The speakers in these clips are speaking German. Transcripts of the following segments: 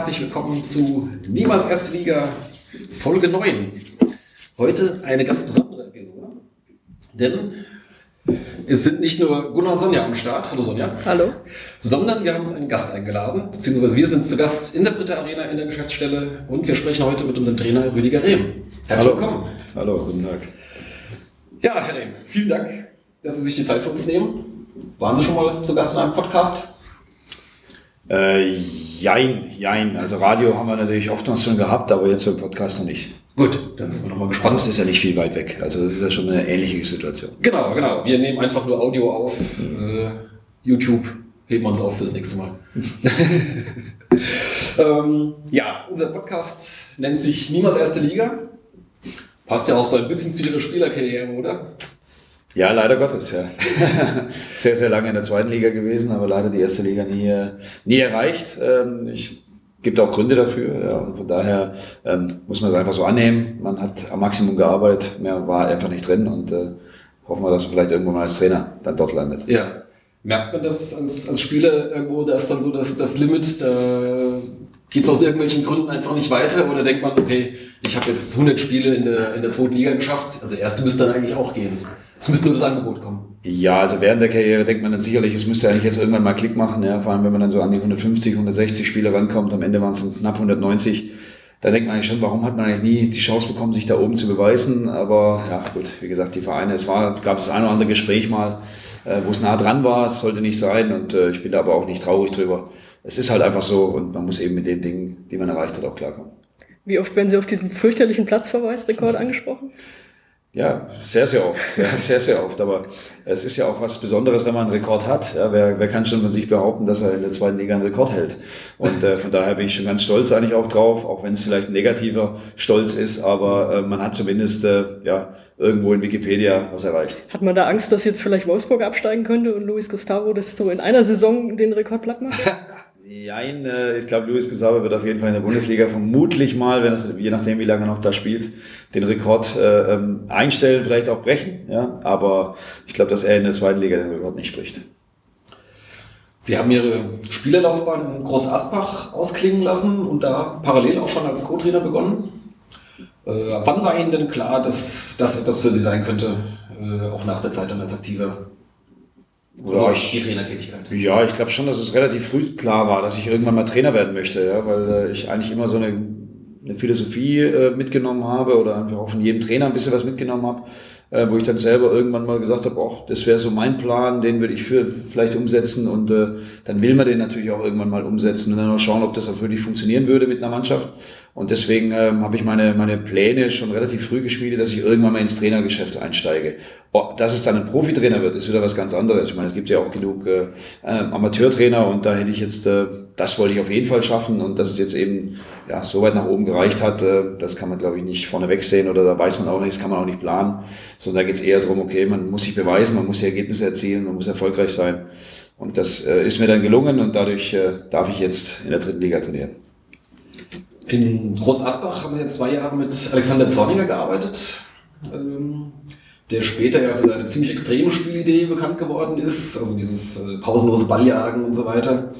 Herzlich willkommen zu Niemals Erste Liga Folge 9. Heute eine ganz besondere Episode, denn es sind nicht nur Gunnar und Sonja am Start, hallo Sonja, Hallo. sondern wir haben uns einen Gast eingeladen, beziehungsweise wir sind zu Gast in der Britta Arena in der Geschäftsstelle und wir sprechen heute mit unserem Trainer Rüdiger Rehm. Herzlich Hallo. willkommen. Hallo, guten Tag. Ja, Herr Rehm, vielen Dank, dass Sie sich die Zeit für uns nehmen. Waren Sie schon mal zu Gast in einem Podcast? Äh, jein, jein. Also Radio haben wir natürlich oftmals schon gehabt, aber jetzt so im Podcast noch nicht. Gut, dann sind wir nochmal gespannt. ist ja nicht viel weit weg. Also das ist ja schon eine ähnliche Situation. Genau, genau. Wir nehmen einfach nur Audio auf. Äh, YouTube heben wir uns auf fürs nächste Mal. ähm, ja, unser Podcast nennt sich Niemals Erste Liga. Passt ja auch so ein bisschen zu Ihrer Spielerkarriere, oder? Ja, leider Gottes, ja. sehr, sehr lange in der zweiten Liga gewesen, aber leider die erste Liga nie, nie erreicht. Ähm, ich gibt auch Gründe dafür. Ja, und von daher ähm, muss man es einfach so annehmen. Man hat am Maximum gearbeitet, mehr war einfach nicht drin und äh, hoffen wir, dass man vielleicht irgendwann mal als Trainer dann dort landet. Ja. Merkt man das als, als Spieler irgendwo, da ist dann so das, das Limit, da geht es aus irgendwelchen Gründen einfach nicht weiter oder denkt man, okay, ich habe jetzt 100 Spiele in der, in der zweiten Liga geschafft, also erste müsste dann eigentlich auch gehen. Es müsste nur das Angebot kommen. Ja, also während der Karriere denkt man dann sicherlich, es müsste eigentlich jetzt irgendwann mal Klick machen, ja, vor allem wenn man dann so an die 150, 160 Spiele rankommt, am Ende waren es dann knapp 190. Da denkt man eigentlich schon, warum hat man eigentlich nie die Chance bekommen, sich da oben zu beweisen? Aber ja, gut, wie gesagt, die Vereine, es war, gab das ein oder andere Gespräch mal, äh, wo es nah dran war, es sollte nicht sein und äh, ich bin da aber auch nicht traurig drüber. Es ist halt einfach so und man muss eben mit den Dingen, die man erreicht hat, auch klarkommen. Wie oft werden Sie auf diesen fürchterlichen Platzverweisrekord angesprochen? Ja, sehr, sehr oft. Ja, sehr, sehr oft. Aber es ist ja auch was Besonderes, wenn man einen Rekord hat. Ja, wer, wer kann schon von sich behaupten, dass er in der zweiten Liga einen Rekord hält? Und äh, von daher bin ich schon ganz stolz eigentlich auch drauf, auch wenn es vielleicht ein negativer Stolz ist, aber äh, man hat zumindest äh, ja, irgendwo in Wikipedia was erreicht. Hat man da Angst, dass jetzt vielleicht Wolfsburg absteigen könnte und Luis Gustavo das so in einer Saison den Rekord platt macht? Nein, äh, ich glaube, Luis Gustavo wird auf jeden Fall in der Bundesliga vermutlich mal, wenn es, je nachdem, wie lange er noch da spielt, den Rekord äh, ähm, einstellen, vielleicht auch brechen. Ja? Aber ich glaube, dass er in der zweiten Liga den Rekord nicht bricht. Sie haben Ihre Spielerlaufbahn in Groß Asbach ausklingen lassen und da parallel auch schon als Co-Trainer begonnen. Äh, wann war Ihnen denn klar, dass das etwas für Sie sein könnte, äh, auch nach der Zeit dann als aktiver oder Ja, ich- die Trainertätigkeit? Ja, ich glaube schon, dass es relativ früh klar war, dass ich irgendwann mal Trainer werden möchte, ja, weil äh, ich eigentlich immer so eine, eine Philosophie äh, mitgenommen habe oder einfach auch von jedem Trainer ein bisschen was mitgenommen habe, äh, wo ich dann selber irgendwann mal gesagt habe, auch das wäre so mein Plan, den würde ich für vielleicht umsetzen und äh, dann will man den natürlich auch irgendwann mal umsetzen und dann auch schauen, ob das auch wirklich funktionieren würde mit einer Mannschaft. Und deswegen ähm, habe ich meine, meine Pläne schon relativ früh geschmiedet, dass ich irgendwann mal ins Trainergeschäft einsteige. Oh, dass es dann ein Profitrainer wird, ist wieder was ganz anderes. Ich meine, es gibt ja auch genug äh, ähm, Amateurtrainer und da hätte ich jetzt, äh, das wollte ich auf jeden Fall schaffen und dass es jetzt eben ja, so weit nach oben gereicht hat, äh, das kann man glaube ich nicht vorneweg sehen oder da weiß man auch nicht, das kann man auch nicht planen, sondern da geht es eher darum, okay, man muss sich beweisen, man muss die Ergebnisse erzielen, man muss erfolgreich sein und das äh, ist mir dann gelungen und dadurch äh, darf ich jetzt in der dritten Liga trainieren. In Groß Asbach haben Sie jetzt zwei Jahre mit Alexander Zorniger gearbeitet, ähm, der später ja für seine ziemlich extreme Spielidee bekannt geworden ist, also dieses äh, pausenlose Balljagen und so weiter.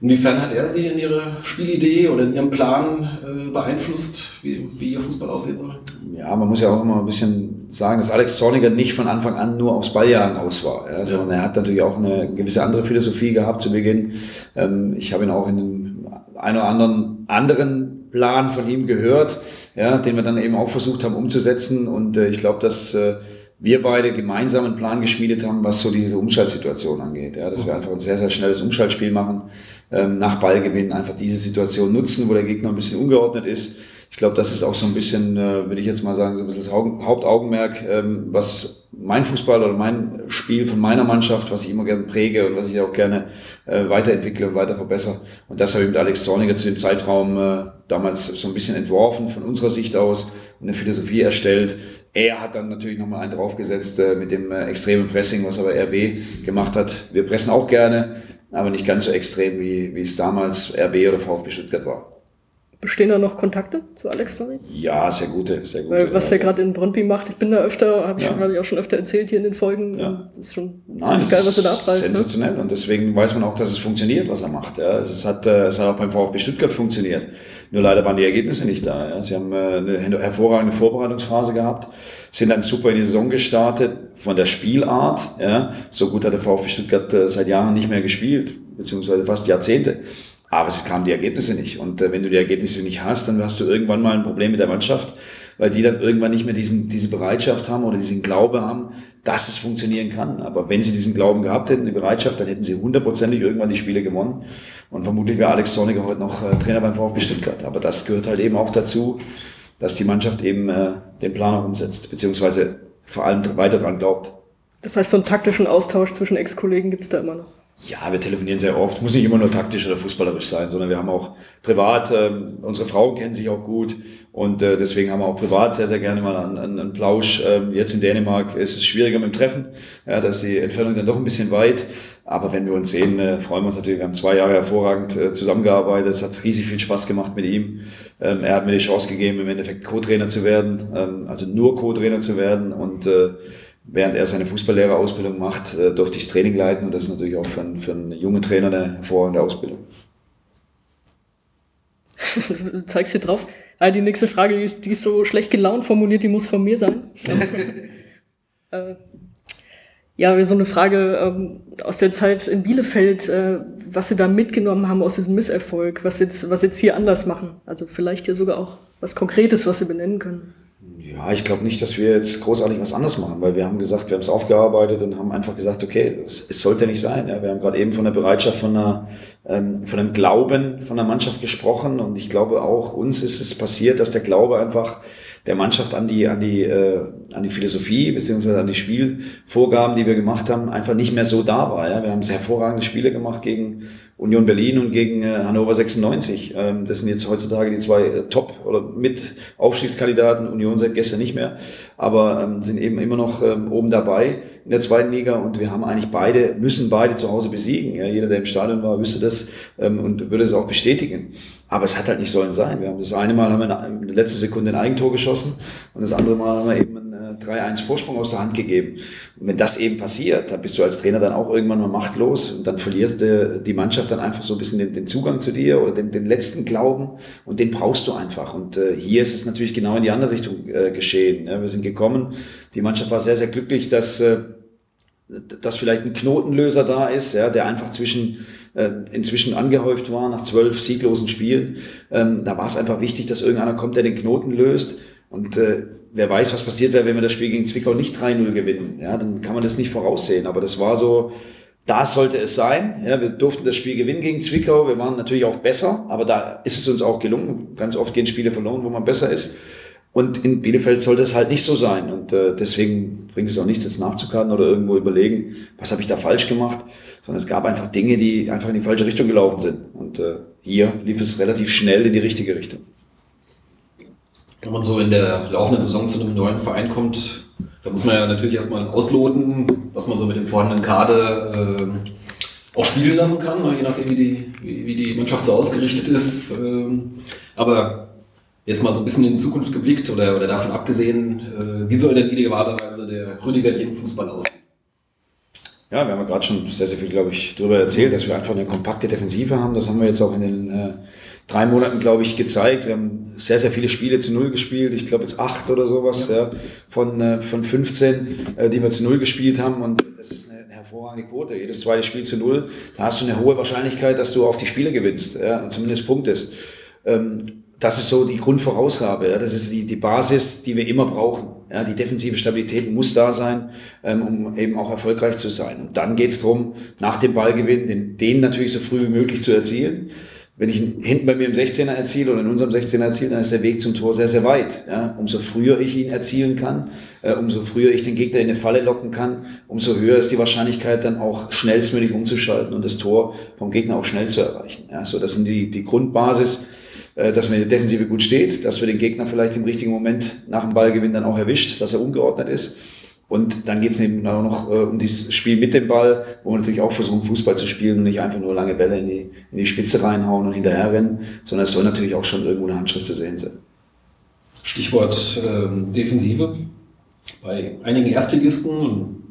Inwiefern hat er Sie in Ihre Spielidee oder in Ihrem Plan äh, beeinflusst, wie, wie Ihr Fußball aussehen soll? Ja, man muss ja auch immer ein bisschen sagen, dass Alex Zorniger nicht von Anfang an nur aufs Balljagen aus war. Ja, sondern er hat natürlich auch eine gewisse andere Philosophie gehabt zu Beginn. Ähm, ich habe ihn auch in einem ein oder anderen anderen Plan von ihm gehört, ja, den wir dann eben auch versucht haben umzusetzen. Und äh, ich glaube, dass äh, wir beide gemeinsam einen Plan geschmiedet haben, was so diese Umschaltsituation angeht. Ja, dass wir einfach ein sehr, sehr schnelles Umschaltspiel machen, ähm, nach Ballgewinn einfach diese Situation nutzen, wo der Gegner ein bisschen ungeordnet ist. Ich glaube, das ist auch so ein bisschen, äh, würde ich jetzt mal sagen, so ein bisschen das Haupt- Hauptaugenmerk, ähm, was mein Fußball oder mein Spiel von meiner Mannschaft, was ich immer gerne präge und was ich auch gerne äh, weiterentwickle und weiter verbessere. Und das habe ich mit Alex Zorniger zu dem Zeitraum äh, damals so ein bisschen entworfen von unserer Sicht aus und eine Philosophie erstellt. Er hat dann natürlich nochmal einen draufgesetzt äh, mit dem äh, extremen Pressing, was aber RB gemacht hat. Wir pressen auch gerne, aber nicht ganz so extrem, wie, wie es damals RB oder VfB Stuttgart war. Bestehen da noch Kontakte zu Alex? Ja, sehr gute, sehr gute. Weil, was ja. der gerade in Brøndby macht, ich bin da öfter, habe ich, Ja. hab ich auch schon öfter erzählt hier in den Folgen. Ja. Das ist schon Nein, ziemlich geil, was er da abreißt. Ne? Sensationell. Und deswegen weiß man auch, dass es funktioniert, was er macht. Ja. Es, hat, äh, es hat auch beim VfB Stuttgart funktioniert. Nur leider waren die Ergebnisse nicht da. Ja. Sie haben äh, eine her- hervorragende Vorbereitungsphase gehabt, sind dann super in die Saison gestartet von der Spielart. Ja. So gut hat der VfB Stuttgart äh, seit Jahren nicht mehr gespielt, beziehungsweise fast Jahrzehnte. Aber es kamen die Ergebnisse nicht. Und äh, wenn du die Ergebnisse nicht hast, dann hast du irgendwann mal ein Problem mit der Mannschaft, weil die dann irgendwann nicht mehr diesen, diese Bereitschaft haben oder diesen Glaube haben, dass es funktionieren kann. Aber wenn sie diesen Glauben gehabt hätten, die Bereitschaft, dann hätten sie hundertprozentig irgendwann die Spiele gewonnen. Und vermutlich wäre Alex Zorniger heute noch äh, Trainer beim VfB Stuttgart. Aber das gehört halt eben auch dazu, dass die Mannschaft eben äh, den Plan auch umsetzt, beziehungsweise vor allem weiter dran glaubt. Das heißt, so einen taktischen Austausch zwischen Ex-Kollegen gibt's da immer noch. Ja, wir telefonieren sehr oft. Muss nicht immer nur taktisch oder fußballerisch sein, sondern wir haben auch privat, ähm, unsere Frauen kennen sich auch gut und äh, deswegen haben wir auch privat sehr, sehr gerne mal einen, einen, einen Plausch. Ähm, jetzt in Dänemark ist es schwieriger mit dem Treffen, ja, da ist die Entfernung dann doch ein bisschen weit. Aber wenn wir uns sehen, äh, freuen wir uns natürlich. Wir haben zwei Jahre hervorragend äh, zusammengearbeitet. Es hat riesig viel Spaß gemacht mit ihm. Ähm, er hat mir die Chance gegeben, im Endeffekt Co-Trainer zu werden, ähm, also nur Co-Trainer zu werden und äh, Während er seine Fußballlehrerausbildung macht, äh, durfte ich das Training leiten und das ist natürlich auch für einen, für einen jungen Trainer eine hervorragende Ausbildung. du zeigst dir drauf. Ah, die nächste Frage, die ist, die ist so schlecht gelaunt formuliert, die muss von mir sein. äh, ja, so eine Frage ähm, aus der Zeit in Bielefeld, äh, was Sie da mitgenommen haben aus diesem Misserfolg, was jetzt, was jetzt hier anders machen. Also vielleicht ja sogar auch was Konkretes, was Sie benennen können. Ja, ich glaube nicht, dass wir jetzt großartig was anders machen, weil wir haben gesagt, wir haben es aufgearbeitet und haben einfach gesagt, okay, es, es sollte nicht sein. Ja, wir haben gerade eben von der Bereitschaft, von, einer, ähm, von einem Glauben von der Mannschaft gesprochen und ich glaube auch uns ist es passiert, dass der Glaube einfach der Mannschaft an die, an die, äh, an die Philosophie beziehungsweise an die Spielvorgaben, die wir gemacht haben, einfach nicht mehr so da war. Ja. Wir haben sehr hervorragende Spiele gemacht gegen Union Berlin und gegen äh, Hannover 96. Ähm, das sind jetzt heutzutage die zwei äh, Top- oder Mit-Aufstiegskandidaten. Union seit gestern nicht mehr, aber ähm, sind eben immer noch ähm, oben dabei in der zweiten Liga und wir haben eigentlich beide, müssen beide zu Hause besiegen. Ja. Jeder, der im Stadion war, wüsste das ähm, und würde es auch bestätigen. Aber es hat halt nicht sollen sein. Wir haben das eine Mal haben wir in der letzten Sekunde ein Eigentor geschossen und das andere Mal haben wir eben einen äh, 3-1 Vorsprung aus der Hand gegeben. Und wenn das eben passiert, dann bist du als Trainer dann auch irgendwann mal machtlos und dann verlierst du die Mannschaft dann einfach so ein bisschen den, den Zugang zu dir oder den, den letzten Glauben und den brauchst du einfach. Und äh, hier ist es natürlich genau in die andere Richtung äh, geschehen. Ja, wir sind gekommen, die Mannschaft war sehr, sehr glücklich, dass dass vielleicht ein Knotenlöser da ist, der einfach zwischen inzwischen angehäuft war nach zwölf sieglosen Spielen. Ähm, da war es einfach wichtig, dass irgendeiner kommt, der den Knoten löst. Und äh, wer weiß, was passiert wäre, wenn wir das Spiel gegen Zwickau nicht 3-0 gewinnen. Ja, dann kann man das nicht voraussehen. Aber das war so, da sollte es sein. Ja, wir durften das Spiel gewinnen gegen Zwickau. Wir waren natürlich auch besser, aber da ist es uns auch gelungen. Ganz oft gehen Spiele verloren, wo man besser ist. Und in Bielefeld sollte es halt nicht so sein. Und äh, deswegen bringt es auch nichts, jetzt nachzukarten oder irgendwo überlegen, was habe ich da falsch gemacht. Sondern es gab einfach Dinge, die einfach in die falsche Richtung gelaufen sind. Und äh, hier lief es relativ schnell in die richtige Richtung. Wenn man so in der laufenden Saison zu einem neuen Verein kommt, da muss man ja natürlich erstmal ausloten, was man so mit dem vorhandenen Kader äh, auch spielen lassen kann, je nachdem, wie die, wie, wie die Mannschaft so ausgerichtet ist. Ähm, aber jetzt mal so ein bisschen in die Zukunft geblickt oder, oder davon abgesehen, äh, wie soll denn idealerweise der Grüniger Fußball aussehen? Ja, wir haben ja gerade schon sehr, sehr viel, glaube ich, darüber erzählt, dass wir einfach eine kompakte Defensive haben. Das haben wir jetzt auch in den äh, drei Monaten, glaube ich, gezeigt. Wir haben sehr, sehr viele Spiele zu Null gespielt. Ich glaube jetzt acht oder sowas ja. ja von, äh, von 15, äh, die wir zu Null gespielt haben. Und das ist eine, hervorragende Quote. Jedes zweite Spiel zu Null, da hast du eine hohe Wahrscheinlichkeit, dass du auf die Spiele gewinnst ja, und zumindest punktest. Ähm, das ist so die Grundvorausgabe. Ja. Das ist die, die Basis, die wir immer brauchen. Ja, die defensive Stabilität muss da sein, ähm, um eben auch erfolgreich zu sein. Und dann geht es darum, nach dem Ballgewinn den, den natürlich so früh wie möglich zu erzielen. Wenn ich ihn hinten bei mir im 16er erziele oder in unserem 16er erziele, dann ist der Weg zum Tor sehr, sehr weit. Ja, umso früher ich ihn erzielen kann, äh, umso früher ich den Gegner in eine Falle locken kann, umso höher ist die Wahrscheinlichkeit, dann auch schnellstmöglich umzuschalten und das Tor vom Gegner auch schnell zu erreichen. Ja, so das sind die, die Grundbasis dass mir die Defensive gut steht, dass wir den Gegner vielleicht im richtigen Moment nach dem Ballgewinn dann auch erwischt, dass er ungeordnet ist. Und dann geht es eben auch noch äh, um das Spiel mit dem Ball, wo wir natürlich auch versuchen, Fußball zu spielen und nicht einfach nur lange Bälle in die, in die Spitze reinhauen und hinterher rennen, sondern es soll natürlich auch schon irgendwo eine Handschrift zu sehen sein. Stichwort ähm, Defensive. Bei einigen Erstligisten,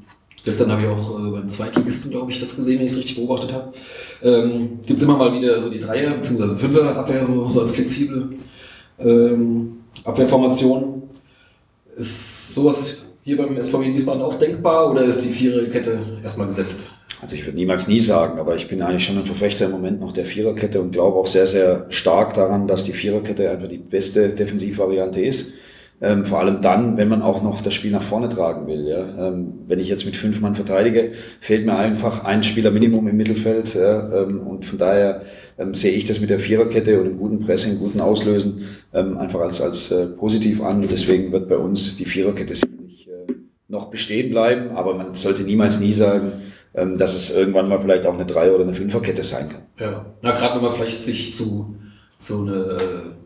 gestern habe ich auch äh, beim Zweitligisten, glaube ich, das gesehen, wenn ich es richtig beobachtet habe, ähm, gibt es immer mal wieder so die Dreier- bzw. Fünfer-Abwehr, so, so als flexible ähm, Abwehrformation. Ist sowas hier beim SVW Wiesbaden auch denkbar oder ist die Viererkette erstmal gesetzt? Also ich würde niemals nie sagen, aber ich bin eigentlich schon ein Verfechter im Moment noch der Viererkette und glaube auch sehr, sehr stark daran, dass die Viererkette einfach die beste Defensivvariante ist. Ähm, vor allem dann, wenn man auch noch das Spiel nach vorne tragen will. Ja. Ähm, wenn ich jetzt mit fünf Mann verteidige, fehlt mir einfach ein Spieler Minimum im Mittelfeld. Ja. Ähm, und von daher ähm, sehe ich das mit der Viererkette und im guten Pressing, guten Auslösen ähm, einfach als, als äh, positiv an. Und deswegen wird bei uns die Viererkette noch bestehen bleiben, aber man sollte niemals nie sagen, ähm, dass es irgendwann mal vielleicht auch eine Drei- oder eine Fünferkette sein kann. Ja, na gerade wenn man vielleicht sich zu so eine äh,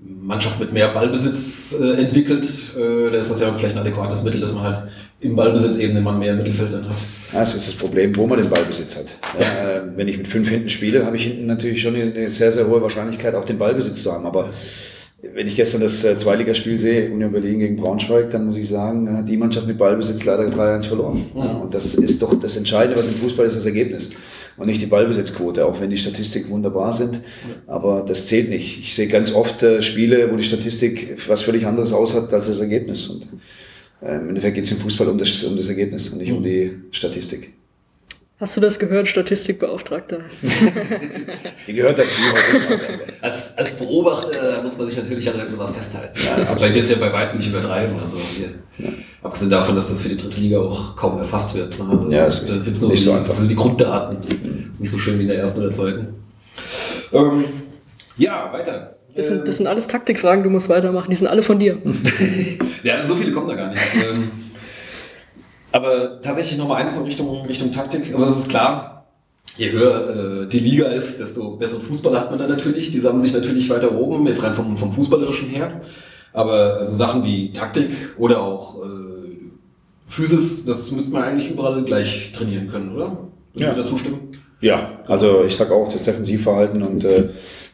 Mannschaft mit mehr Ballbesitz äh, entwickelt, äh, da ist das ja vielleicht ein adäquates Mittel, dass man halt im Ballbesitz eben immer mehr Mittelfeld dann hat. Ja, das ist das Problem, wo man den Ballbesitz hat. Ja, äh, wenn ich mit fünf hinten spiele, habe ich hinten natürlich schon eine sehr, sehr hohe Wahrscheinlichkeit, auch den Ballbesitz zu haben, aber wenn ich gestern das äh, Zweitligaspiel sehe, Union Berlin gegen Braunschweig, dann muss ich sagen, hat die Mannschaft mit Ballbesitz leider 3-1 verloren. Ja. Und das ist doch das Entscheidende, was im Fußball ist, das Ergebnis. Und nicht die Ballbesitzquote, auch wenn die Statistiken wunderbar sind. Aber das zählt nicht. Ich sehe ganz oft äh, Spiele, wo die Statistik was völlig anderes aussagt als das Ergebnis. Und äh, im Endeffekt geht es im Fußball um das, um das Ergebnis und nicht um die Statistik. Hast du das gehört, Statistikbeauftragter? Die gehört dazu. als, als Beobachter muss man sich natürlich an sowas festhalten. Ja, aber bei dir ist ja bei weitem nicht übertreiben. Also hier, ja. Abgesehen davon, dass das für die dritte Liga auch kaum erfasst wird. Ne? Also, ja, es ist nicht so, so einfach. Also die Grunddaten. Mhm. Ist nicht so schön wie in der ersten oder zweiten. Ähm, ja, weiter. Das sind, das sind alles Taktikfragen, du musst weitermachen. Die sind alle von dir. ja, so viele kommen da gar nicht. Aber tatsächlich nochmal eins in Richtung, Richtung Taktik. Also es ist klar, je höher äh, die Liga ist, desto bessere Fußballer hat man dann natürlich. Die sammeln sich natürlich weiter oben, jetzt rein vom, vom Fußballerischen her. Aber also Sachen wie Taktik oder auch äh, Physis, das müsste man eigentlich überall gleich trainieren können, oder? Würden ja. Sie dazu stimmen? Ja, also ich sag auch das Defensivverhalten und äh,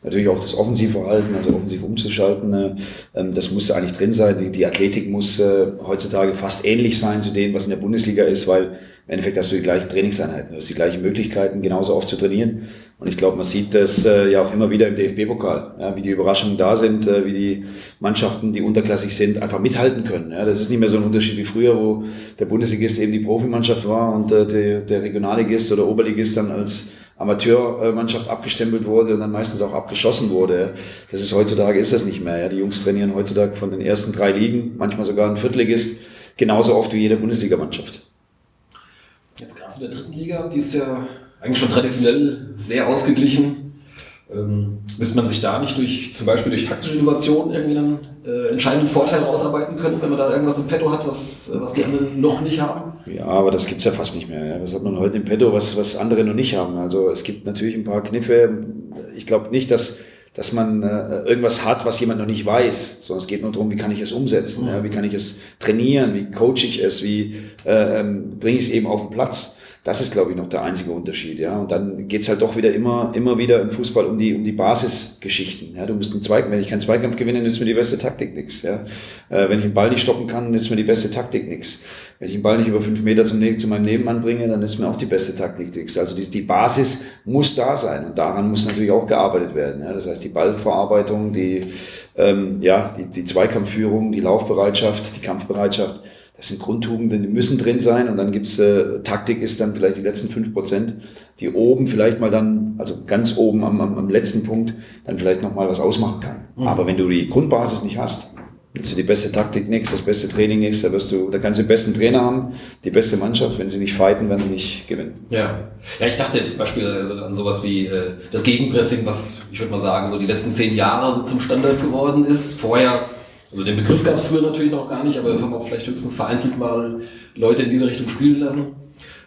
natürlich auch das Offensivverhalten, also offensiv umzuschalten, äh, ähm, das muss eigentlich drin sein. Die, Athletik muss äh, heutzutage fast ähnlich sein zu dem, was in der Bundesliga ist, weil im Endeffekt hast du die gleichen Trainingseinheiten, du hast die gleichen Möglichkeiten, genauso oft zu trainieren. Und ich glaube, man sieht das äh, ja auch immer wieder im DFB-Pokal, ja, wie die Überraschungen da sind, wie die Mannschaften, die unterklassig sind, einfach mithalten können. Ja. Das ist nicht mehr so ein Unterschied wie früher, wo der Bundesligist eben die Profimannschaft war und der, der Regionalligist oder Oberligist dann als Amateurmannschaft abgestempelt wurde und dann meistens auch abgeschossen wurde. Das ist heutzutage ist das nicht mehr. Ja. Die Jungs trainieren heutzutage von den ersten drei Ligen, manchmal sogar ein Viertligist, genauso oft wie jede Bundesligamannschaft. Jetzt gerade zu der dritten Liga, die ist ja eigentlich schon traditionell sehr ausgeglichen. Ähm, müsste man sich da nicht durch, zum Beispiel durch taktische Innovation irgendwie einen äh, entscheidenden Vorteil ausarbeiten können, wenn man da irgendwas im Petto hat, was, was die anderen noch nicht haben? Ja, aber das gibt's ja fast nicht mehr. Was hat man heute im Petto, was, was andere noch nicht haben? Also es gibt natürlich ein paar Kniffe. Ich glaube nicht, dass dass man äh, irgendwas hat, was jemand noch nicht weiß, sondern es geht nur darum, wie kann ich es umsetzen, mhm. ja, wie kann ich es trainieren, wie coache ich es, wie äh, ähm, bringe ich es eben auf den Platz. Das ist, glaube ich, noch der einzige Unterschied. Ja. Und dann geht's halt doch wieder immer, immer wieder im Fußball um die, um die Basisgeschichten. Ja. Du musst einen Zweikampf, wenn ich keinen Zweikampf gewinne, nützt mir die beste Taktik nichts. Ja. Äh, wenn ich einen Ball nicht stoppen kann, nützt mir die beste Taktik nichts. Wenn ich den Ball nicht über fünf Meter zum, zu meinem Nebenmann bringe, dann nützt mir auch die beste Taktik nichts. Also die, die Basis muss da sein und daran muss natürlich auch gearbeitet werden. Ja. Das heißt, die Ballverarbeitung, die, ähm, ja, die, die Zweikampfführung, die Laufbereitschaft, die Kampfbereitschaft, das sind Grundtugenden, die müssen drin sein und dann gibt's äh, Taktik ist dann vielleicht die letzten fünf Prozent, die oben vielleicht mal dann, also ganz oben am, am, am letzten Punkt, dann vielleicht nochmal was ausmachen kann. Mhm. Aber wenn du die Grundbasis nicht hast, nützt dir die beste Taktik nichts, das beste Training nichts, da wirst du, da kannst du den besten Trainer haben, die beste Mannschaft, wenn sie nicht fighten, werden sie nicht gewinnen. Ja. Ja, ich dachte jetzt beispielsweise an sowas wie äh, das Gegenpressing, was ich würde mal sagen, so die letzten zehn Jahre so zum Standard geworden ist. Vorher also den Begriff gab es früher natürlich noch gar nicht, aber das haben auch vielleicht höchstens vereinzelt mal Leute in diese Richtung spielen lassen.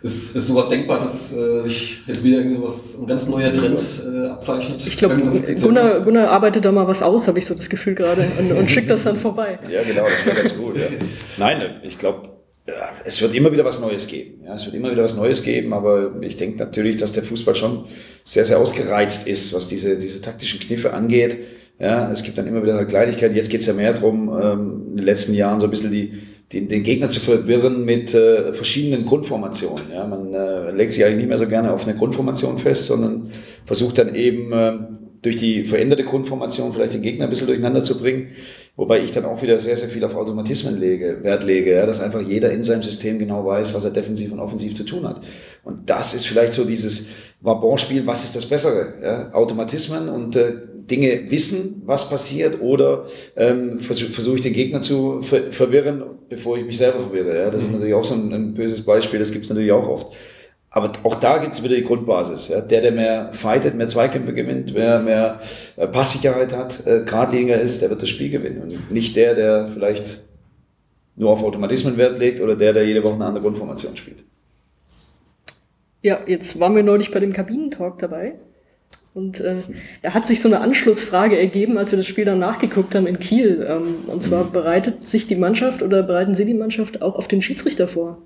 Ist, ist sowas denkbar, dass äh, sich jetzt wieder irgendwie sowas, ein ganz neuer Trend äh, abzeichnet? Ich glaube, Gunnar, Gunnar arbeitet da mal was aus, habe ich so das Gefühl gerade, und, und schickt das dann vorbei. Ja, genau, das wäre ganz gut. Ja. Nein, ich glaube, es wird immer wieder was Neues geben. Ja, es wird immer wieder was Neues geben, aber ich denke natürlich, dass der Fußball schon sehr, sehr ausgereizt ist, was diese, diese taktischen Kniffe angeht. Ja, es gibt dann immer wieder Kleinigkeiten. Jetzt geht es ja mehr darum, ähm, in den letzten Jahren so ein bisschen die, die, den Gegner zu verwirren mit äh, verschiedenen Grundformationen. Ja, man äh, legt sich eigentlich nicht mehr so gerne auf eine Grundformation fest, sondern versucht dann eben äh, durch die veränderte Grundformation vielleicht den Gegner ein bisschen durcheinander zu bringen. Wobei ich dann auch wieder sehr, sehr viel auf Automatismen lege, Wert lege, ja, dass einfach jeder in seinem System genau weiß, was er defensiv und offensiv zu tun hat. Und das ist vielleicht so dieses Wabon-Spiel, was ist das Bessere? Ja? Automatismen und äh, Dinge wissen, was passiert, oder ähm, versuche versuch ich den Gegner zu ver verwirren, bevor ich mich selber verwirre. Ja? Das ist mhm. natürlich auch so ein, ein böses Beispiel, das gibt es natürlich auch oft. Aber auch da gibt es wieder die Grundbasis. Ja. Der, der mehr fightet, mehr Zweikämpfe gewinnt, wer mehr äh, Passsicherheit hat, äh, geradliniger ist, der wird das Spiel gewinnen. Und nicht der, der vielleicht nur auf Automatismen Wert legt oder der, der jede Woche eine andere Grundformation spielt. Ja, jetzt waren wir neulich bei dem Kabinentalk dabei. Und äh, da hat sich so eine Anschlussfrage ergeben, als wir das Spiel dann nachgeguckt haben in Kiel. Ähm, und zwar mhm. bereitet sich die Mannschaft oder bereiten Sie die Mannschaft auch auf den Schiedsrichter vor?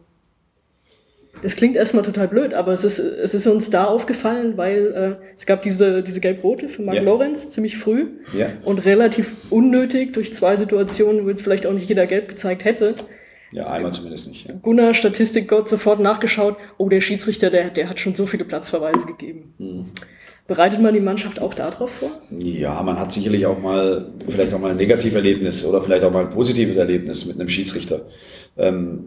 Das klingt erstmal total blöd, aber es ist, es ist uns da aufgefallen, weil äh, es gab diese, diese Gelb-Rote für Marc ja. Lorenz ziemlich früh ja. und relativ unnötig durch zwei Situationen, wo jetzt vielleicht auch nicht jeder Gelb gezeigt hätte. Ja, einmal zumindest nicht. Ja. Gunnar, Statistikgott, sofort nachgeschaut, oh, der Schiedsrichter, der, der hat schon so viele Platzverweise gegeben. Hm. Bereitet man die Mannschaft auch darauf vor? Ja, man hat sicherlich auch mal, vielleicht auch mal ein Negativerlebnis oder vielleicht auch mal ein positives Erlebnis mit einem Schiedsrichter. Ähm,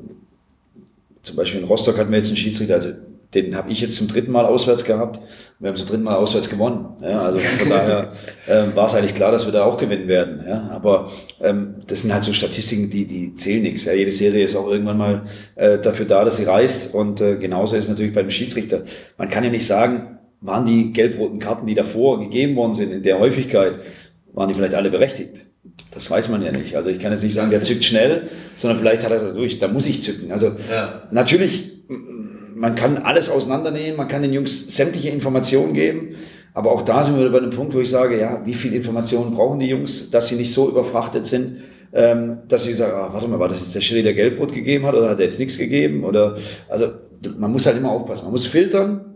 zum Beispiel in Rostock hatten wir jetzt einen Schiedsrichter, also den habe ich jetzt zum dritten Mal auswärts gehabt. Wir haben zum dritten Mal auswärts gewonnen. Ja, also von daher ähm, war es eigentlich klar, dass wir da auch gewinnen werden. Ja, aber ähm, das sind halt so Statistiken, die, die zählen nichts. Ja, jede Serie ist auch irgendwann mal äh, dafür da, dass sie reißt. Und äh, genauso ist es natürlich beim Schiedsrichter. Man kann ja nicht sagen, waren die gelb-roten Karten, die davor gegeben worden sind, in der Häufigkeit, waren die vielleicht alle berechtigt. Das weiß man ja nicht. Also ich kann jetzt nicht sagen, der zückt schnell, sondern vielleicht hat er es durch, da muss ich zücken. Also ja. natürlich, man kann alles auseinandernehmen, man kann den Jungs sämtliche Informationen geben, aber auch da sind wir bei einem Punkt, wo ich sage, ja, wie viel Informationen brauchen die Jungs, dass sie nicht so überfrachtet sind, ähm, dass sie sagen, ah, warte mal, war das jetzt der Schiri, der Gelbrot gegeben hat oder hat er jetzt nichts gegeben? Oder also man muss halt immer aufpassen. Man muss filtern,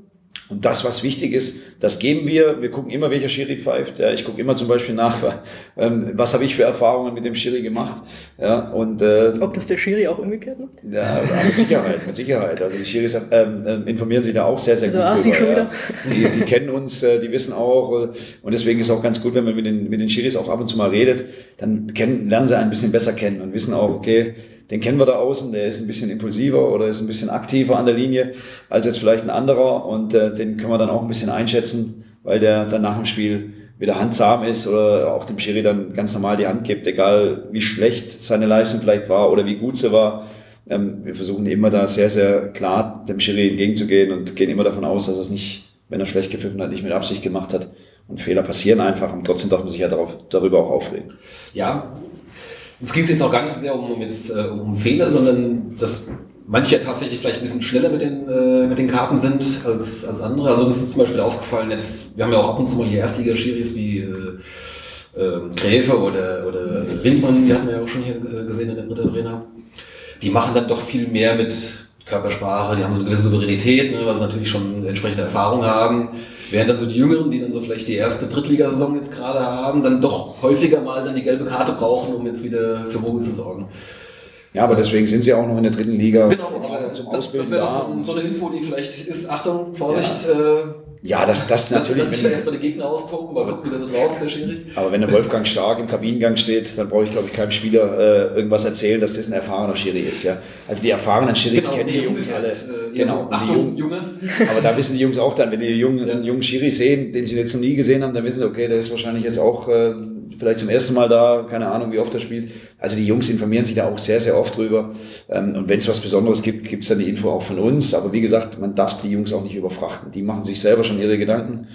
und das, was wichtig ist, das geben wir. Wir gucken immer, welcher Schiri pfeift. Ja, ich gucke immer zum Beispiel nach, ähm, was habe ich für Erfahrungen mit dem Schiri gemacht. Ja, und, äh, Ob das der Schiri auch umgekehrt macht? Ja, mit Sicherheit, mit Sicherheit. Also die Schiris ähm, ähm, informieren sich da auch sehr, sehr also, gut. Ah, drüber, schon ja. die, die kennen uns, äh, die wissen auch. Äh, und deswegen ist auch ganz gut, wenn man mit den, mit den Schiris auch ab und zu mal redet, dann kennen, lernen sie ein bisschen besser kennen und wissen auch, okay, den kennen wir da außen, der ist ein bisschen impulsiver oder ist ein bisschen aktiver an der Linie als jetzt vielleicht ein anderer und äh, den können wir dann auch ein bisschen einschätzen, weil der dann nach dem Spiel wieder handzahm ist oder auch dem Schiri dann ganz normal die Hand gibt, egal wie schlecht seine Leistung vielleicht war oder wie gut sie war. Ähm, wir versuchen immer da sehr, sehr klar dem Schiri entgegenzugehen und gehen immer davon aus, dass er es nicht, wenn er schlecht gepfiffen hat, nicht mit Absicht gemacht hat. Und Fehler passieren einfach und trotzdem darf man sich ja darauf, darüber auch aufregen. Ja, es geht jetzt auch gar nicht so sehr um, jetzt, äh, um Fehler, sondern dass manche tatsächlich vielleicht ein bisschen schneller mit den, äh, mit den Karten sind als, als andere. Also das ist zum Beispiel aufgefallen, jetzt, wir haben ja auch ab und zu mal hier Erstligaschiris wie äh, äh, Gräfe oder, oder Windmann, die hatten wir ja auch schon hier äh, gesehen in der Britta Arena. Die machen dann doch viel mehr mit Körpersprache, die haben so eine gewisse Souveränität, ne, weil sie natürlich schon entsprechende Erfahrung haben. Während dann so die Jüngeren, die dann so vielleicht die erste Drittligasaison jetzt gerade haben, dann doch häufiger mal dann die gelbe Karte brauchen, um jetzt wieder für Ruhe zu sorgen. Ja, aber deswegen sind sie auch noch in der dritten Liga. Genau, aber das, das wäre doch so, so, eine Info, die vielleicht ist, Achtung, Vorsicht, ja. äh, ja, das, das natürlich. Dass sich da erstmal die Gegner austoben, mal gucken, wie der so drauf ist, der Schiri. Aber wenn der Wolfgang Stark im Kabinengang steht, dann brauche ich, glaube ich, keinem Spieler äh, irgendwas erzählen, dass das ein erfahrener Schiri ist. Ja? Also die erfahrenen Schiris genau, kennen die Jungs alle. Jetzt, äh, genau, so, Achtung, Jungen, Junge. Aber da wissen die Jungs auch dann, wenn die Jungen, ja. einen jungen Schiri sehen, den sie jetzt noch nie gesehen haben, dann wissen sie, okay, der ist wahrscheinlich jetzt auch äh, vielleicht zum ersten Mal da, keine Ahnung, wie oft er spielt. Also die Jungs informieren sich da auch sehr, sehr oft drüber. Ähm, und wenn es was Besonderes gibt, gibt es dann die Info auch von uns. Aber wie gesagt, man darf die Jungs auch nicht überfrachten. Die machen sich selber schon ihre Gedanken,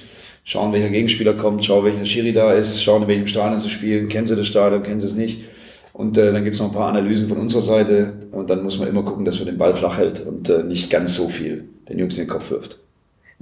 schauen, welcher Gegenspieler kommt, schauen, welcher Schiri da ist, schauen, in welchem Stadion sie spielen, kennen sie das Stadion, kennen sie es nicht. Und äh, dann gibt es noch ein paar Analysen von unserer Seite und dann muss man immer gucken, dass man den Ball flach hält und äh, nicht ganz so viel den Jungs in den Kopf wirft.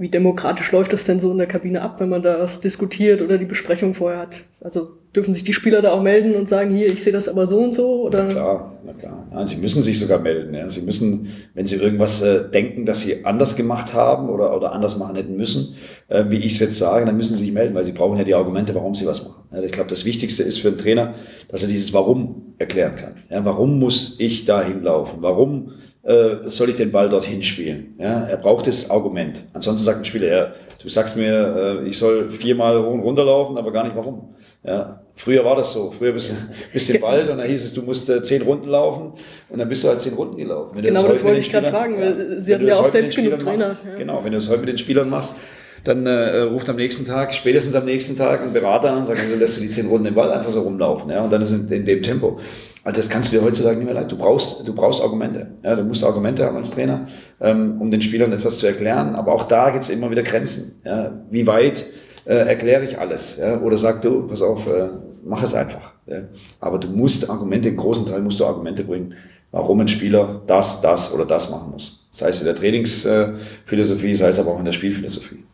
Wie demokratisch läuft das denn so in der Kabine ab, wenn man da was diskutiert oder die Besprechung vorher hat? Also dürfen sich die Spieler da auch melden und sagen, hier, ich sehe das aber so und so? Oder? Na klar, na klar. Nein, sie müssen sich sogar melden. Ja. Sie müssen, wenn sie irgendwas äh, denken, dass sie anders gemacht haben oder, oder anders machen hätten müssen, äh, wie ich es jetzt sage, dann müssen sie sich melden, weil sie brauchen ja die Argumente, warum sie was machen. Ja, ich glaube, das Wichtigste ist für einen Trainer, dass er dieses Warum erklären kann. Ja, warum muss ich da hinlaufen? Warum äh, soll ich den Ball dorthin spielen? Ja, er braucht das Argument. Ansonsten sagt ein Spieler, ja, du sagst mir, äh, ich soll viermal hoch und runter laufen, aber gar nicht warum. Ja, früher war das so. Früher bist du bist im Wald und da hieß es, du musst äh, zehn Runden laufen und dann bist du halt zehn Runden gelaufen. Genau, das, das wollte ich gerade fragen. Ja, Sie hatten ja auch selbst genug Trainer. Machst, ja. Genau, wenn du es heute mit den Spielern machst, dann äh, ruft am nächsten Tag, spätestens am nächsten Tag ein Berater an und sagt, also lässt du die zehn Runden im Ball einfach so rumlaufen. Ja, und dann ist in, in dem Tempo. Also das kannst du dir heutzutage nicht mehr leisten. Du brauchst, du brauchst Argumente. Ja, du musst Argumente haben als Trainer, ähm, um den Spielern etwas zu erklären. Aber auch da gibt es immer wieder Grenzen. Ja, wie weit äh, erkläre ich alles? Ja? Oder sag du, pass auf, äh, mach es einfach. Ja? Aber du musst Argumente, im großen Teil musst du Argumente bringen, warum ein Spieler das, das oder das machen muss. Sei es in der Trainingsphilosophie, sei es aber auch in der Spielphilosophie.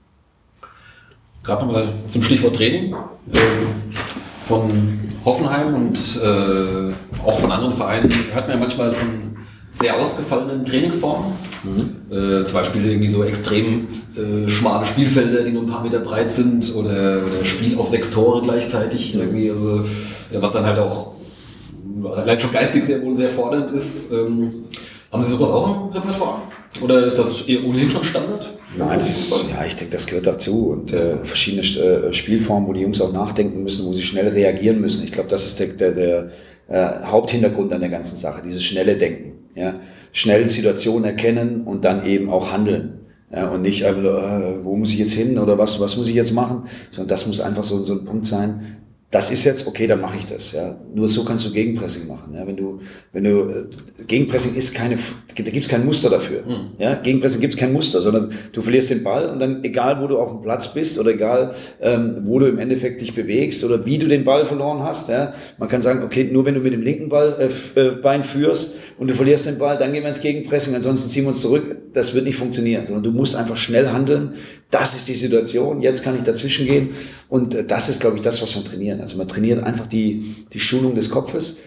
Gerade nochmal zum Stichwort Training. Ähm, von Hoffenheim und äh, auch von anderen Vereinen hört man ja manchmal von sehr ausgefallenen Trainingsformen. Mhm. Äh, zum Beispiel irgendwie so extrem äh, schmale Spielfelder, die nur ein paar Meter breit sind oder, oder Spiel auf sechs Tore gleichzeitig. Irgendwie, also, was dann halt auch allein schon geistig sehr wohl sehr fordernd ist. Ähm, haben Sie sowas auch im Repertoire? Oder ist das ohnehin schon Standard? Nein, das ist, ja, ich denke, das gehört dazu. Und äh, verschiedene äh, Spielformen, wo die Jungs auch nachdenken müssen, wo sie schnell reagieren müssen. Ich glaube, das ist der, der, der äh, Haupthintergrund an der ganzen Sache, dieses schnelle Denken. Ja? Schnell Situationen erkennen und dann eben auch handeln. Ja, und nicht äh, wo muss ich jetzt hin oder was, was muss ich jetzt machen, sondern das muss einfach so, so ein Punkt sein, das ist jetzt, okay, dann mache ich das. Ja. Nur so kannst du Gegenpressing machen. Ja. Wenn du, wenn du, äh, Gegenpressing ist keine, da gibt es kein Muster dafür. Mhm. Ja. Gegenpressing gibt es kein Muster, sondern du verlierst den Ball und dann, egal wo du auf dem Platz bist oder egal ähm, wo du im Endeffekt dich bewegst oder wie du den Ball verloren hast, ja, man kann sagen, okay, nur wenn du mit dem linken Ball, äh, äh, Bein führst und du verlierst den Ball, dann gehen wir ins Gegenpressing, ansonsten ziehen wir uns zurück. Das wird nicht funktionieren, sondern du musst einfach schnell handeln. Das ist die Situation, jetzt kann ich dazwischen gehen und äh, das ist, glaube ich, das, was trainieren trainieren. Also man trainiert einfach die, die Schulung des Kopfes.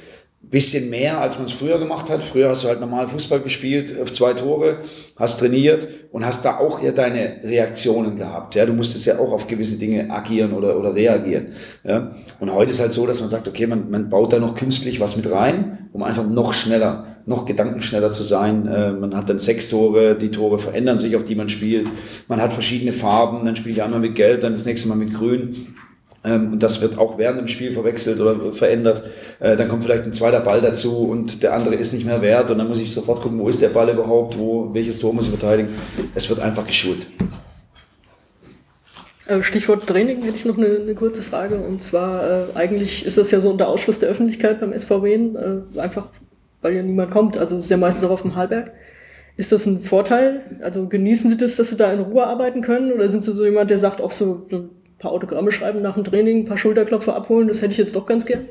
Bisschen mehr, als man es früher gemacht hat. Früher hast du halt normal Fußball gespielt, auf zwei Tore, hast trainiert und hast da auch ja deine Reaktionen gehabt. Ja, du musstest ja auch auf gewisse Dinge agieren oder, oder reagieren. Ja, und heute ist halt so, dass man sagt, okay, man, man baut da noch künstlich was mit rein, um einfach noch schneller, noch gedankenschneller zu sein. Äh, man hat dann sechs Tore, die Tore verändern sich, auf die man spielt. Man hat verschiedene Farben, dann spiele ich einmal mit Gelb, dann das nächste Mal mit Grün. Ähm, und das wird auch während dem Spiel verwechselt oder verändert. Äh, dann kommt vielleicht ein zweiter Ball dazu und der andere ist nicht mehr wert und dann muss ich sofort gucken, wo ist der Ball überhaupt, wo, welches Tor muss ich verteidigen. Es wird einfach geschult. Äh, Stichwort Training hätte ich noch eine, eine kurze Frage. Und zwar, äh, eigentlich ist das ja so unter Ausschluss der Öffentlichkeit beim SVW, einfach weil ja niemand kommt. Also es ist ja meistens auch auf dem Hallberg. Ist das ein Vorteil? Also genießen Sie das, dass Sie da in Ruhe arbeiten können? Oder sind Sie so jemand, der sagt auch so, paar Autogramme schreiben nach dem Training, ein paar Schulterklopfer abholen, das hätte ich jetzt doch ganz gern.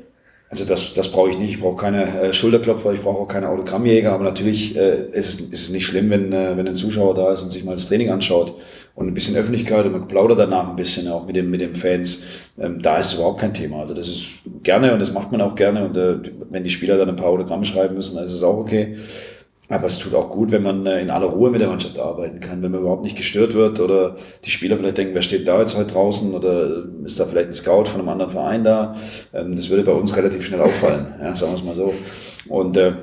Also das, das brauche ich nicht. Ich brauche keine äh, Schulterklopfer, ich brauche auch keine Autogrammjäger, aber natürlich äh, ist, es, ist es nicht schlimm, wenn, äh, wenn ein Zuschauer da ist und sich mal das Training anschaut und ein bisschen Öffentlichkeit und man plaudert danach ein bisschen auch mit, dem, mit den Fans. Ähm, da ist es überhaupt kein Thema. Also das ist gerne und das macht man auch gerne und äh, wenn die Spieler dann ein paar Autogramme schreiben müssen, dann ist es auch okay. Aber es tut auch gut, wenn man äh, in aller Ruhe mit der Mannschaft arbeiten kann, wenn man überhaupt nicht gestört wird oder die Spieler vielleicht denken, wer steht da jetzt heute draußen oder ist da vielleicht ein Scout von einem anderen Verein da. Ähm, das würde bei uns relativ schnell auffallen, ja, sagen wir es mal so. Und äh,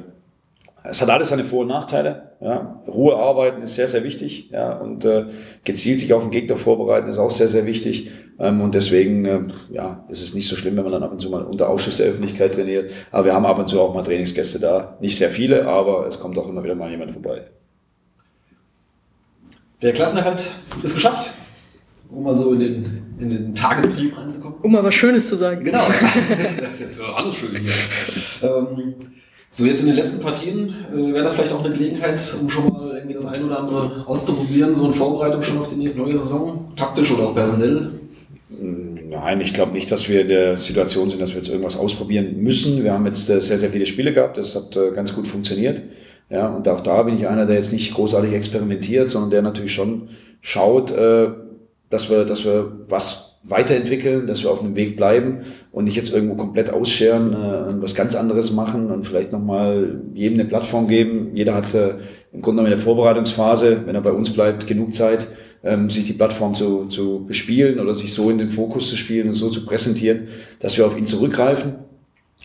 es hat alles seine Vor- und Nachteile. Ja. Ruhe arbeiten ist sehr, sehr wichtig. Ja. Und äh, gezielt sich auf den Gegner vorbereiten ist auch sehr, sehr wichtig. Ähm, und deswegen äh, ja, ist es nicht so schlimm, wenn man dann ab und zu mal unter Ausschuss der Öffentlichkeit trainiert. Aber wir haben ab und zu auch mal Trainingsgäste da. Nicht sehr viele, aber es kommt auch immer wieder mal jemand vorbei. Der Klassenerhalt ist geschafft um mal so in den, in den Tagesbetrieb reinzukommen. Um mal was Schönes zu sagen. Genau. das ist ja alles schön hier. ähm, so, jetzt in den letzten Partien äh, wäre das vielleicht auch eine Gelegenheit, um schon mal irgendwie das ein oder andere auszuprobieren, so in Vorbereitung schon auf die neue Saison, taktisch oder auch personell? Nein, ich glaube nicht, dass wir in der Situation sind, dass wir jetzt irgendwas ausprobieren müssen. Wir haben jetzt äh, sehr, sehr viele Spiele gehabt, das hat äh, ganz gut funktioniert. Ja, und auch da bin ich einer, der jetzt nicht großartig experimentiert, sondern der natürlich schon schaut, äh, dass wir, dass wir was weiterentwickeln, dass wir auf einem Weg bleiben und nicht jetzt irgendwo komplett ausscheren äh, was ganz anderes machen und vielleicht nochmal jedem eine Plattform geben. Jeder hat äh, im Grunde genommen in der Vorbereitungsphase, wenn er bei uns bleibt, genug Zeit, ähm, sich die Plattform zu, zu bespielen oder sich so in den Fokus zu spielen und so zu präsentieren, dass wir auf ihn zurückgreifen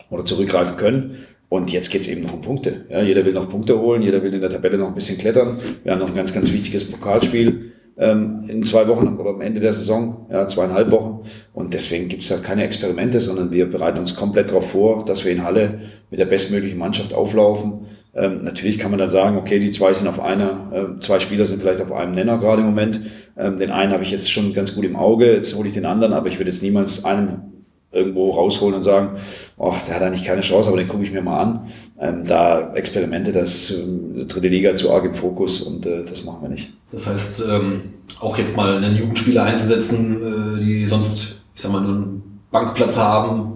oder zurückgreifen können. Und jetzt geht's eben noch um Punkte. Ja, jeder will noch Punkte holen, jeder will in der Tabelle noch ein bisschen klettern. Wir haben noch ein ganz, ganz wichtiges Pokalspiel ähm, in zwei Wochen oder am Ende der Saison, ja, zweieinhalb Wochen. Und deswegen gibt's da keine Experimente, sondern wir bereiten uns komplett darauf vor, dass wir in Halle mit der bestmöglichen Mannschaft auflaufen. Ähm, natürlich kann man dann sagen, okay, die zwei sind auf einer, äh, zwei Spieler sind vielleicht auf einem Nenner gerade im Moment. Ähm, den einen habe ich jetzt schon ganz gut im Auge, jetzt hole ich den anderen, aber ich würde jetzt niemals einen irgendwo rausholen und sagen, ach, der hat eigentlich keine Chance, aber den gucke ich mir mal an. Ähm, da Experimente, das äh, dritte Liga zu arg im Fokus und äh, das machen wir nicht. Das heißt, ähm, auch jetzt mal einen Jugendspieler einzusetzen, äh, die sonst, ich sag mal, nur einen Bankplatz haben,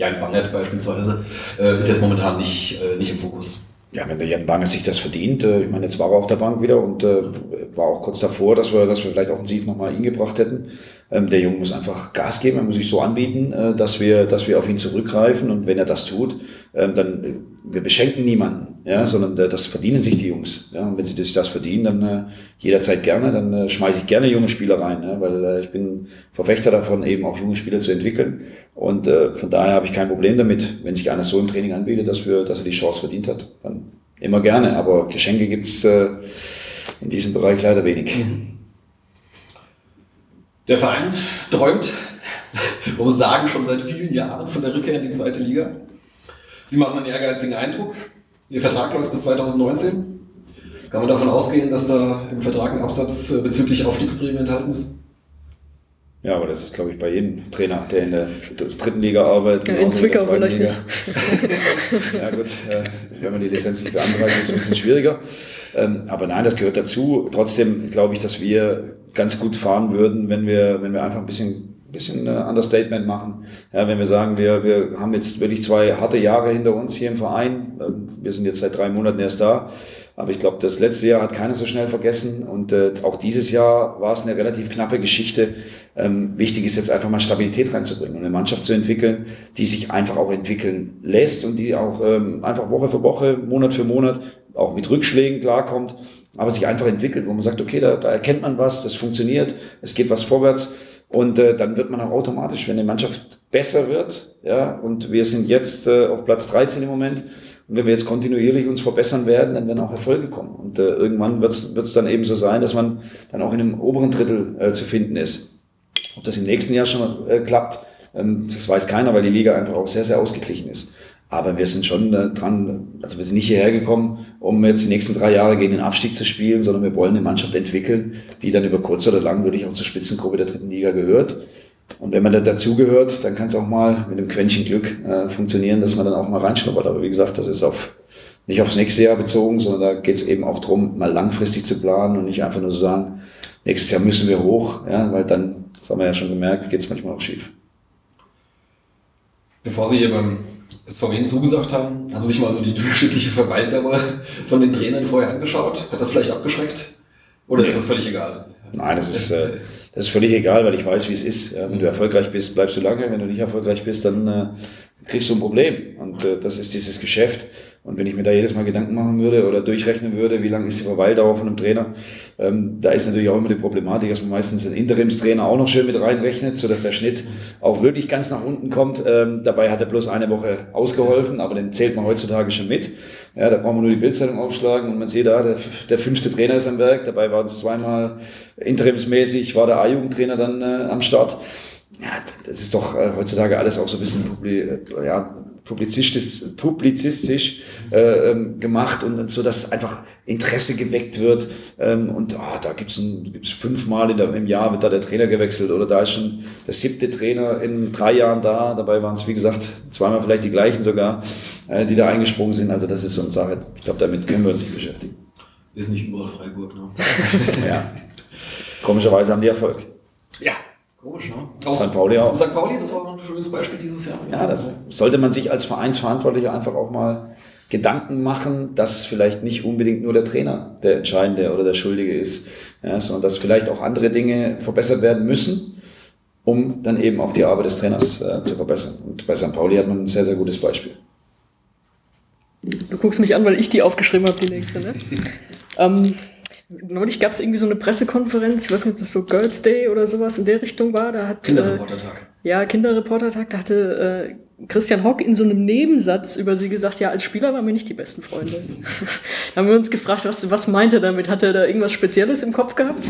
ja, ein Bangert beispielsweise, äh, ist jetzt momentan nicht, äh, nicht im Fokus. Ja, wenn der Jan Bange sich das verdient, äh, ich meine, jetzt war er auf der Bank wieder und war auch kurz davor, dass wir, dass wir vielleicht offensiv nochmal ihn gebracht hätten. Ähm, der Junge muss einfach Gas geben, er muss sich so anbieten, äh, dass wir, dass wir auf ihn zurückgreifen und wenn er das tut, ähm, dann, äh, wir beschenken niemanden, ja, sondern äh, das verdienen sich die Jungs, ja, und wenn sie sich das verdienen, dann jederzeit gerne, dann schmeiße ich gerne junge Spieler rein, ja, weil ich bin Verfechter davon, eben auch junge Spieler zu entwickeln und von daher habe ich kein Problem damit, wenn sich einer so im Training anbietet, dass wir, dass er die Chance verdient hat, dann immer gerne, aber Geschenke gibt's in diesem Bereich leider wenig. Mhm. Der Verein träumt, man muss sagen, schon seit vielen Jahren von der Rückkehr in die zweite Liga. Sie machen einen ehrgeizigen Eindruck. Ihr Vertrag läuft bis 2019. Kann man davon ausgehen, dass da im Vertrag ein Absatz äh, bezüglich Aufstiegsprämie enthalten ist? Ja, aber das ist, glaube ich, bei jedem Trainer, der in der dritten Liga arbeitet. Ja, in Zwickau vielleicht Liga. nicht. ja gut, äh, wenn man die Lizenz nicht beantragt, ist es ein bisschen schwieriger. Ähm, aber nein, das gehört dazu. Trotzdem glaube ich, dass wir ganz gut fahren würden, wenn wir, wenn wir einfach ein bisschen bisschen äh, Understatement machen. Ja, wenn wir sagen, wir, wir haben jetzt wirklich zwei harte Jahre hinter uns hier im Verein. Ähm, wir sind jetzt seit drei Monaten erst da. Aber ich glaube, das letzte Jahr hat keiner so schnell vergessen. Und äh, auch dieses Jahr war es eine relativ knappe Geschichte. Ähm, wichtig ist jetzt einfach mal Stabilität reinzubringen und eine Mannschaft zu entwickeln, die sich einfach auch entwickeln lässt und die auch ähm, einfach Woche für Woche, Monat für Monat auch mit Rückschlägen klarkommt aber sich einfach entwickelt, wo man sagt, okay, da, da erkennt man was, das funktioniert, es geht was vorwärts und äh, dann wird man auch automatisch, wenn die Mannschaft besser wird, ja, und wir sind jetzt äh, auf Platz 13 im Moment und wenn wir jetzt kontinuierlich uns verbessern werden, dann werden auch Erfolge kommen und äh, irgendwann wird es dann eben so sein, dass man dann auch in einem oberen Drittel äh, zu finden ist. Ob das im nächsten Jahr schon äh, klappt, ähm, das weiß keiner, weil die Liga einfach auch sehr, sehr ausgeglichen ist. Aber wir sind schon äh, dran, also wir sind nicht hierher gekommen, um jetzt die nächsten drei Jahre gegen den Abstieg zu spielen, sondern wir wollen eine Mannschaft entwickeln, die dann über kurz oder lang wirklich auch zur Spitzengruppe der dritten Liga gehört. Und wenn man da dazugehört, dann kann es auch mal mit einem Quäntchen Glück äh, funktionieren, dass man dann auch mal reinschnuppert. Aber wie gesagt, das ist auf, nicht aufs nächste Jahr bezogen, sondern da geht es eben auch darum, mal langfristig zu planen und nicht einfach nur zu sagen, nächstes Jahr müssen wir hoch, ja, weil dann, das haben wir ja schon gemerkt, geht es manchmal auch schief. Bevor Sie hier beim das vorhin zugesagt haben, haben sich mal so die durchschnittliche Verweildauer von den Trainern vorher angeschaut. Hat das vielleicht abgeschreckt? Oder nee. ist das völlig egal? Nein, das ist, äh, das ist völlig egal, weil ich weiß, wie es ist. Ja, wenn du erfolgreich bist, bleibst du lange. Wenn du nicht erfolgreich bist, dann äh, kriegst du ein Problem. Und äh, das ist dieses Geschäft. Und wenn ich mir da jedes Mal Gedanken machen würde oder durchrechnen würde, wie lang ist die Verweildauer von einem Trainer, ähm, da ist natürlich auch immer die Problematik, dass man meistens einen Interimstrainer auch noch schön mit reinrechnet, sodass der Schnitt auch wirklich ganz nach unten kommt. Ähm, dabei hat er bloß eine Woche ausgeholfen, aber den zählt man heutzutage schon mit. Ja, da brauchen wir nur die Bildzeitung aufschlagen und man sieht da, der, der fünfte Trainer ist am Werk. Dabei waren es zweimal interimsmäßig, war der A-Jugendtrainer dann äh, am Start ja, das ist doch äh, heutzutage alles auch so ein bisschen publi äh, ja, publizistisch, publizistisch äh, ähm, gemacht und, und so, dass einfach Interesse geweckt wird. Ähm, und oh, da ein, gibt's fünfmal in der, im Jahr wird da der Trainer gewechselt oder da ist schon der siebte Trainer in drei Jahren da. Dabei waren es, wie gesagt, zweimal vielleicht die gleichen sogar, äh, die da eingesprungen sind. Also das ist so eine Sache, ich glaube, damit können wir uns nicht beschäftigen. Ist nicht überall Freiburg, ne? ja. Komischerweise haben die Erfolg. Ja, Komisch, ne? Auch St. Pauli auch. St. Pauli, das war ein schönes Beispiel dieses Jahr. Ja, das sollte man sich als Vereinsverantwortlicher einfach auch mal Gedanken machen, dass vielleicht nicht unbedingt nur der Trainer der Entscheidende oder der Schuldige ist, ja, sondern dass vielleicht auch andere Dinge verbessert werden müssen, um dann eben auch die Arbeit des Trainers äh, zu verbessern. Und bei St. Pauli hat man ein sehr, sehr gutes Beispiel. Du guckst mich an, weil ich die aufgeschrieben habe, die nächste, ne? ähm, neulich gab es irgendwie so eine Pressekonferenz, ich weiß nicht, ob das so Girls Day oder sowas in der Richtung war. Da hat, Kinderreportertag. Äh, ja, Kinderreportertag, da hatte äh, Christian Hock in so einem Nebensatz über sie gesagt, ja, als Spieler waren wir nicht die besten Freunde. da haben wir uns gefragt, was, was meint er damit? Hat er da irgendwas Spezielles im Kopf gehabt?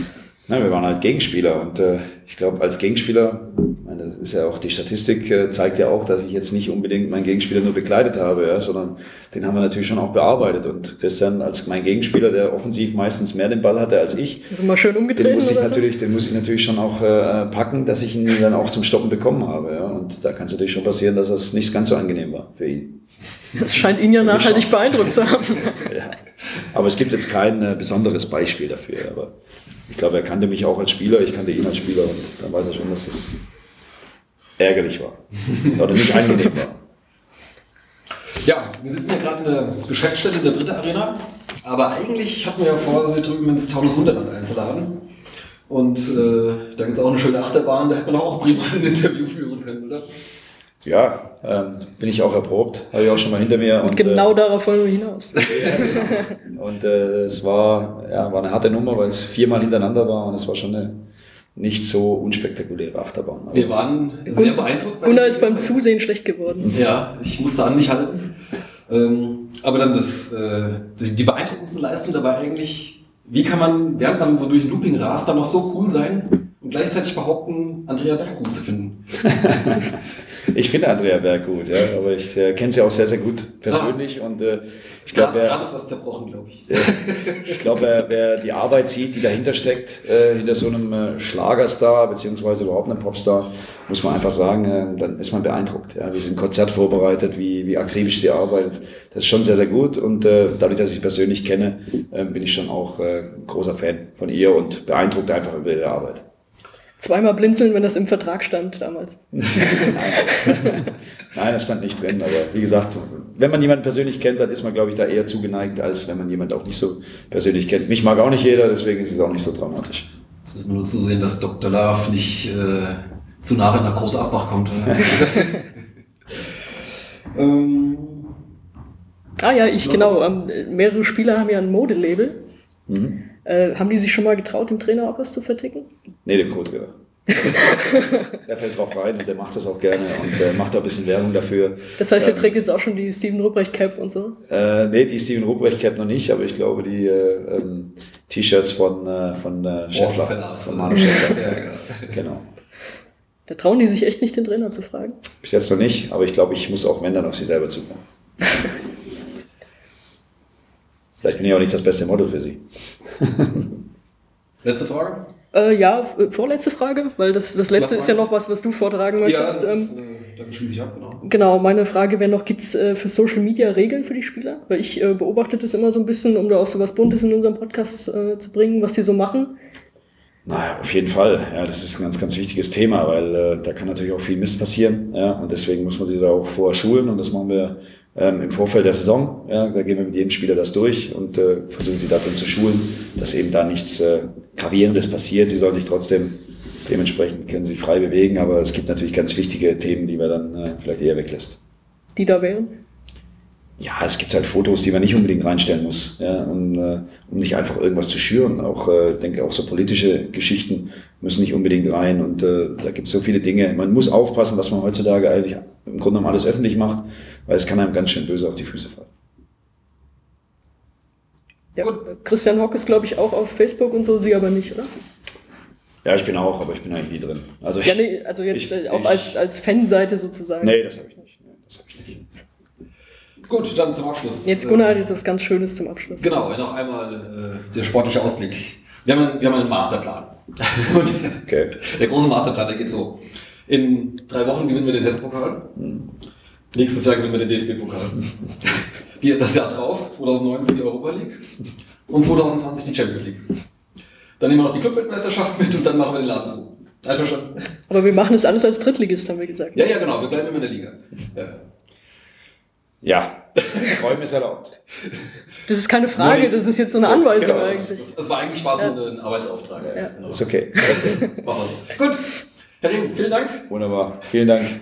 Nein, wir waren halt Gegenspieler und äh, ich glaube, als Gegenspieler, meine, das ist ja auch die Statistik, äh, zeigt ja auch, dass ich jetzt nicht unbedingt meinen Gegenspieler nur begleitet habe, ja, sondern den haben wir natürlich schon auch bearbeitet. Und Christian als mein Gegenspieler, der offensiv meistens mehr den Ball hatte als ich, also mal schön den muss ich oder natürlich, den muss ich natürlich schon auch äh, packen, dass ich ihn dann auch zum Stoppen bekommen habe. Ja. Und da kann es natürlich schon passieren, dass das nicht ganz so angenehm war für ihn. Das scheint ihn ja nachhaltig beeindruckt zu haben. ja. Aber es gibt jetzt kein äh, besonderes Beispiel dafür. Aber ich glaube, er kannte mich auch als Spieler, ich kannte ihn als Spieler und dann weiß er schon, dass es ärgerlich war. Oder nicht angenehm war. Ja, wir sitzen ja gerade in der Geschäftsstelle der Dritte Arena, aber eigentlich hatten wir ja vor, sie drüben ins Taunus Wunderland einzuladen. Und äh, da gibt es auch eine schöne Achterbahn, da hätte man auch prima ein Interview führen können, oder? Ja, ähm, bin ich auch erprobt, habe ich auch schon mal hinter mir. Und, genau äh, darauf wollen wir hinaus. und äh, es war, ja, war eine harte Nummer, weil es viermal hintereinander war und es war schon eine nicht so unspektakuläre Achterbahn. Wir waren sehr beeindruckt. Gunnar ist beim Zusehen schlecht geworden. Ja, ich musste an mich halten. Ähm, aber dann das, äh, die beeindruckendste Leistung dabei eigentlich, wie kann man, während man so durch ein Looping rast, dann noch so cool sein und gleichzeitig behaupten, Andrea Berg gut zu finden? Ich finde Andrea Berg gut, ja, aber ich äh, kenne sie auch sehr, sehr gut persönlich ah. und äh, ich glaube, wer, ist was zerbrochen, glaube ich. Äh, ich glaube, wer, wer, die Arbeit sieht, die dahinter steckt, äh, hinter so einem äh, Schlagerstar beziehungsweise überhaupt einem Popstar, muss man einfach sagen, äh, dann ist man beeindruckt. Ja, wie sie ein Konzert vorbereitet, wie, wie akribisch sie arbeitet, das ist schon sehr, sehr gut und äh, dadurch, dass ich sie persönlich kenne, äh, bin ich schon auch äh, großer Fan von ihr und beeindruckt einfach über ihre Arbeit. Zweimal blinzeln, wenn das im Vertrag stand damals. Nein, das stand nicht drin. Aber wie gesagt, wenn man jemanden persönlich kennt, dann ist man, glaube ich, da eher zugeneigt, als wenn man jemanden auch nicht so persönlich kennt. Mich mag auch nicht jeder, deswegen ist es auch nicht so dramatisch. Jetzt müssen wir nur zusehen, dass Dr. Love nicht äh, zu nah nach Groß Asbach kommt. ähm, ah ja, ich genau. Ähm, mehrere Spieler haben ja ein Modelabel. Mhm. Äh, haben die sich schon mal getraut, dem Trainer auch was zu verticken? Nee, dem Co-Trainer. der fällt drauf rein und der macht das auch gerne und äh, macht auch ein bisschen Werbung dafür. Das heißt, er ähm, trägt jetzt auch schon die Steven Ruprecht Cap und so? Äh, nee, die Steven Ruprecht Cap noch nicht, aber ich glaube die äh, ähm, T-Shirts von, äh, von äh, Schäffler, von Manu Schäffler. ja, genau. genau. Da trauen die sich echt nicht, den Trainer zu fragen? Bis jetzt noch nicht, aber ich glaube, ich muss auch, wenn, dann auf sie selber zukommen. Vielleicht bin ich auch nicht das beste Model für sie. Letzte Frage? Äh, ja, äh, vorletzte Frage, weil das, das letzte ist ja noch was, was du vortragen möchtest. Ja, das, ähm, äh, dann schließe ich ab, genau. Genau, meine Frage wäre noch, gibt es äh, für Social Media Regeln für die Spieler? Weil ich äh, beobachte das immer so ein bisschen, um da auch so was Buntes in unserem Podcast äh, zu bringen, was die so machen. Naja, auf jeden Fall. Ja, das ist ein ganz, ganz wichtiges Thema, weil äh, da kann natürlich auch viel Mist passieren. Ja, und deswegen muss man sich da auch vorher schulen und das machen wir ähm, im Vorfeld der Saison. Ja, da gehen wir mit jedem Spieler das durch und äh, versuchen sie darin zu schulen, dass eben da nichts äh, Gravierendes passiert. Sie sollen sich trotzdem dementsprechend können sich frei bewegen, aber es gibt natürlich ganz wichtige Themen, die man dann äh, vielleicht eher weglässt. Die da wären? ja, es gibt halt Fotos, die man nicht unbedingt reinstellen muss, ja, um, äh, um nicht einfach irgendwas zu schüren. Auch, äh, denke auch so politische Geschichten müssen nicht unbedingt rein und äh, da gibt es so viele Dinge. Man muss aufpassen, was man heutzutage eigentlich im Grunde genommen alles öffentlich macht, weil es kann einem ganz schön böse auf die Füße fallen. Ja, Christian Hock ist, glaube ich, auch auf Facebook und so, Sie aber nicht, oder? Ja, ich bin auch, aber ich bin eigentlich nie drin. Also, ich, ja, nee, also jetzt ich, auch ich, als, als Fanseite sozusagen. Nee, das habe ich nicht. Nee, das hab ich nicht. Gut, dann zum Abschluss. Jetzt Gunnar hat jetzt was ganz Schönes zum Abschluss. Genau, noch einmal äh, der sportliche Ausblick. Wir haben, einen, wir haben einen Masterplan. Und okay. Der große Masterplan, der geht so. In drei Wochen gewinnen wir den Hessen-Pokal. Mhm. Nächstes Jahr gewinnen wir den DFB-Pokal. das Jahr drauf, 2019 die Europa League. Und 2020 die Champions League. Dann nehmen wir noch die Clubweltmeisterschaft mit und dann machen wir den Laden zu. Einverstanden? Aber wir machen das alles als Drittligist, haben wir gesagt. Ja, ja, genau. Wir bleiben immer in der Liga. Ja ja, Träumen ist erlaubt. Das ist keine Frage, das ist jetzt so eine Anweisung genau. eigentlich. Das, das war eigentlich Spaß ja. ein Arbeitsauftrag. Ja. Genau. Ist okay. Gut. Herr Ring, vielen Dank. Wunderbar. Vielen Dank.